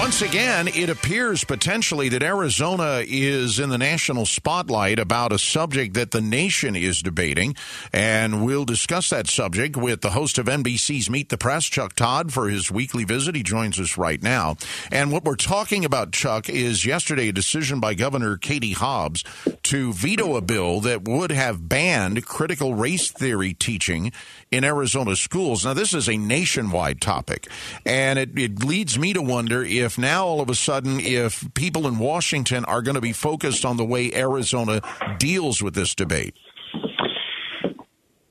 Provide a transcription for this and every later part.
Once again, it appears potentially that Arizona is in the national spotlight about a subject that the nation is debating. And we'll discuss that subject with the host of NBC's Meet the Press, Chuck Todd, for his weekly visit. He joins us right now. And what we're talking about, Chuck, is yesterday a decision by Governor Katie Hobbs to veto a bill that would have banned critical race theory teaching in Arizona schools. Now, this is a nationwide topic, and it, it leads me to wonder if now all of a sudden, if people in Washington are going to be focused on the way Arizona deals with this debate.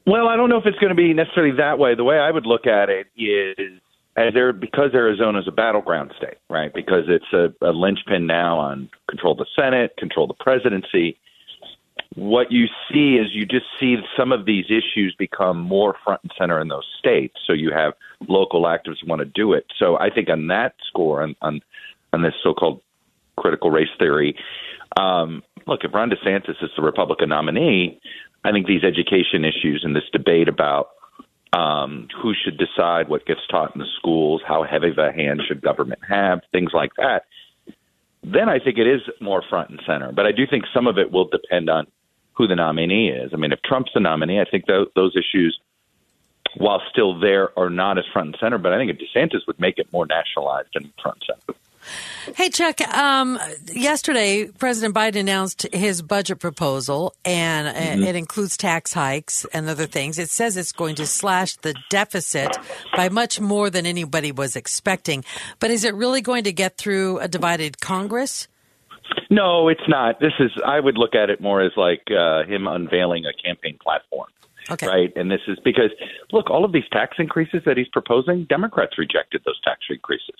Well, I don't know if it's going to be necessarily that way. The way I would look at it is as there because Arizona is a battleground state, right? Because it's a, a linchpin now on control the Senate, control the presidency what you see is you just see some of these issues become more front and center in those states. So you have local activists want to do it. So I think on that score, on on, on this so-called critical race theory, um, look, if Ron DeSantis is the Republican nominee, I think these education issues and this debate about um, who should decide what gets taught in the schools, how heavy of a hand should government have, things like that. Then I think it is more front and center. But I do think some of it will depend on who the nominee is. I mean, if Trump's the nominee, I think th- those issues, while still there, are not as front and center. But I think if DeSantis would make it more nationalized and front and center. Hey, Chuck. Um, yesterday, President Biden announced his budget proposal, and mm-hmm. it includes tax hikes and other things. It says it's going to slash the deficit by much more than anybody was expecting. But is it really going to get through a divided Congress? No, it's not. This is I would look at it more as like uh, him unveiling a campaign platform. Okay. Right. And this is because, look, all of these tax increases that he's proposing, Democrats rejected those tax increases.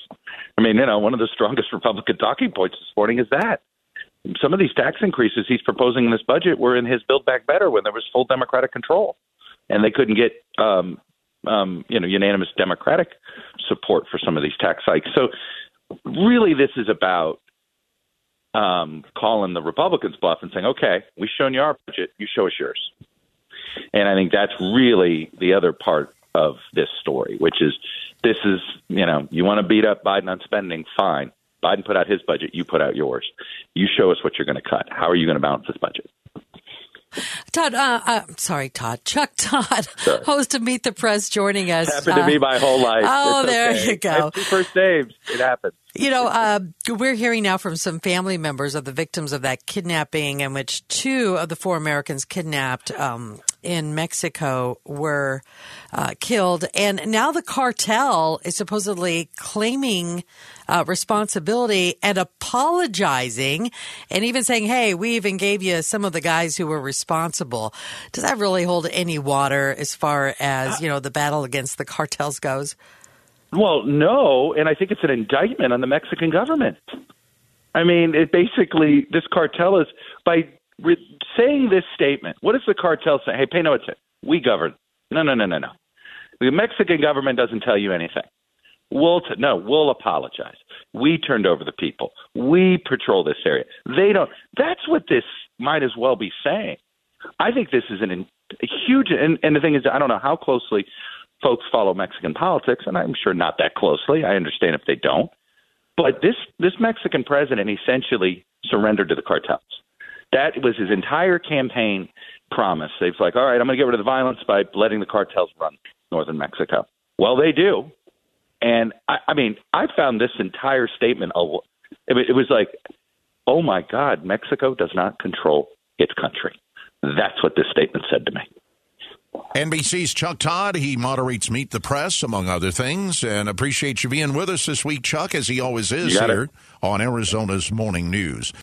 I mean, you know, one of the strongest Republican talking points this morning is that. Some of these tax increases he's proposing in this budget were in his Build Back Better when there was full Democratic control. And they couldn't get, um, um, you know, unanimous Democratic support for some of these tax hikes. So, really, this is about um, calling the Republicans bluff and saying, okay, we've shown you our budget, you show us yours. And I think that's really the other part of this story, which is this is, you know, you want to beat up Biden on spending, fine. Biden put out his budget, you put out yours. You show us what you're going to cut. How are you going to balance this budget? Todd, uh, uh, sorry, Todd, Chuck Todd, sure. host of Meet the Press, joining us. Happened to uh, me my whole life. Oh, it's there okay. you go. first names. It happens. You know, uh, we're hearing now from some family members of the victims of that kidnapping, in which two of the four Americans kidnapped um, in Mexico were uh, killed, and now the cartel is supposedly claiming uh, responsibility and apologizing, and even saying, "Hey, we even gave you some of the guys who were responsible." Does that really hold any water as far as you know the battle against the cartels goes? Well, no, and I think it's an indictment on the Mexican government. I mean, it basically this cartel is by re- saying this statement. What is the cartel saying? Hey, pay no attention. We govern. No, no, no, no, no. The Mexican government doesn't tell you anything. We'll t- no, we'll apologize. We turned over the people. We patrol this area. They don't. That's what this might as well be saying. I think this is an, a huge. And, and the thing is, I don't know how closely folks follow Mexican politics, and I'm sure not that closely. I understand if they don't. But this this Mexican president essentially surrendered to the cartels. That was his entire campaign promise. They've like, all right, I'm going to get rid of the violence by letting the cartels run northern Mexico. Well, they do, and I, I mean, I found this entire statement. It, it was like, oh my God, Mexico does not control its country. That's what this statement said to me. NBC's Chuck Todd. He moderates Meet the Press, among other things, and appreciate you being with us this week, Chuck, as he always is here it. on Arizona's Morning News.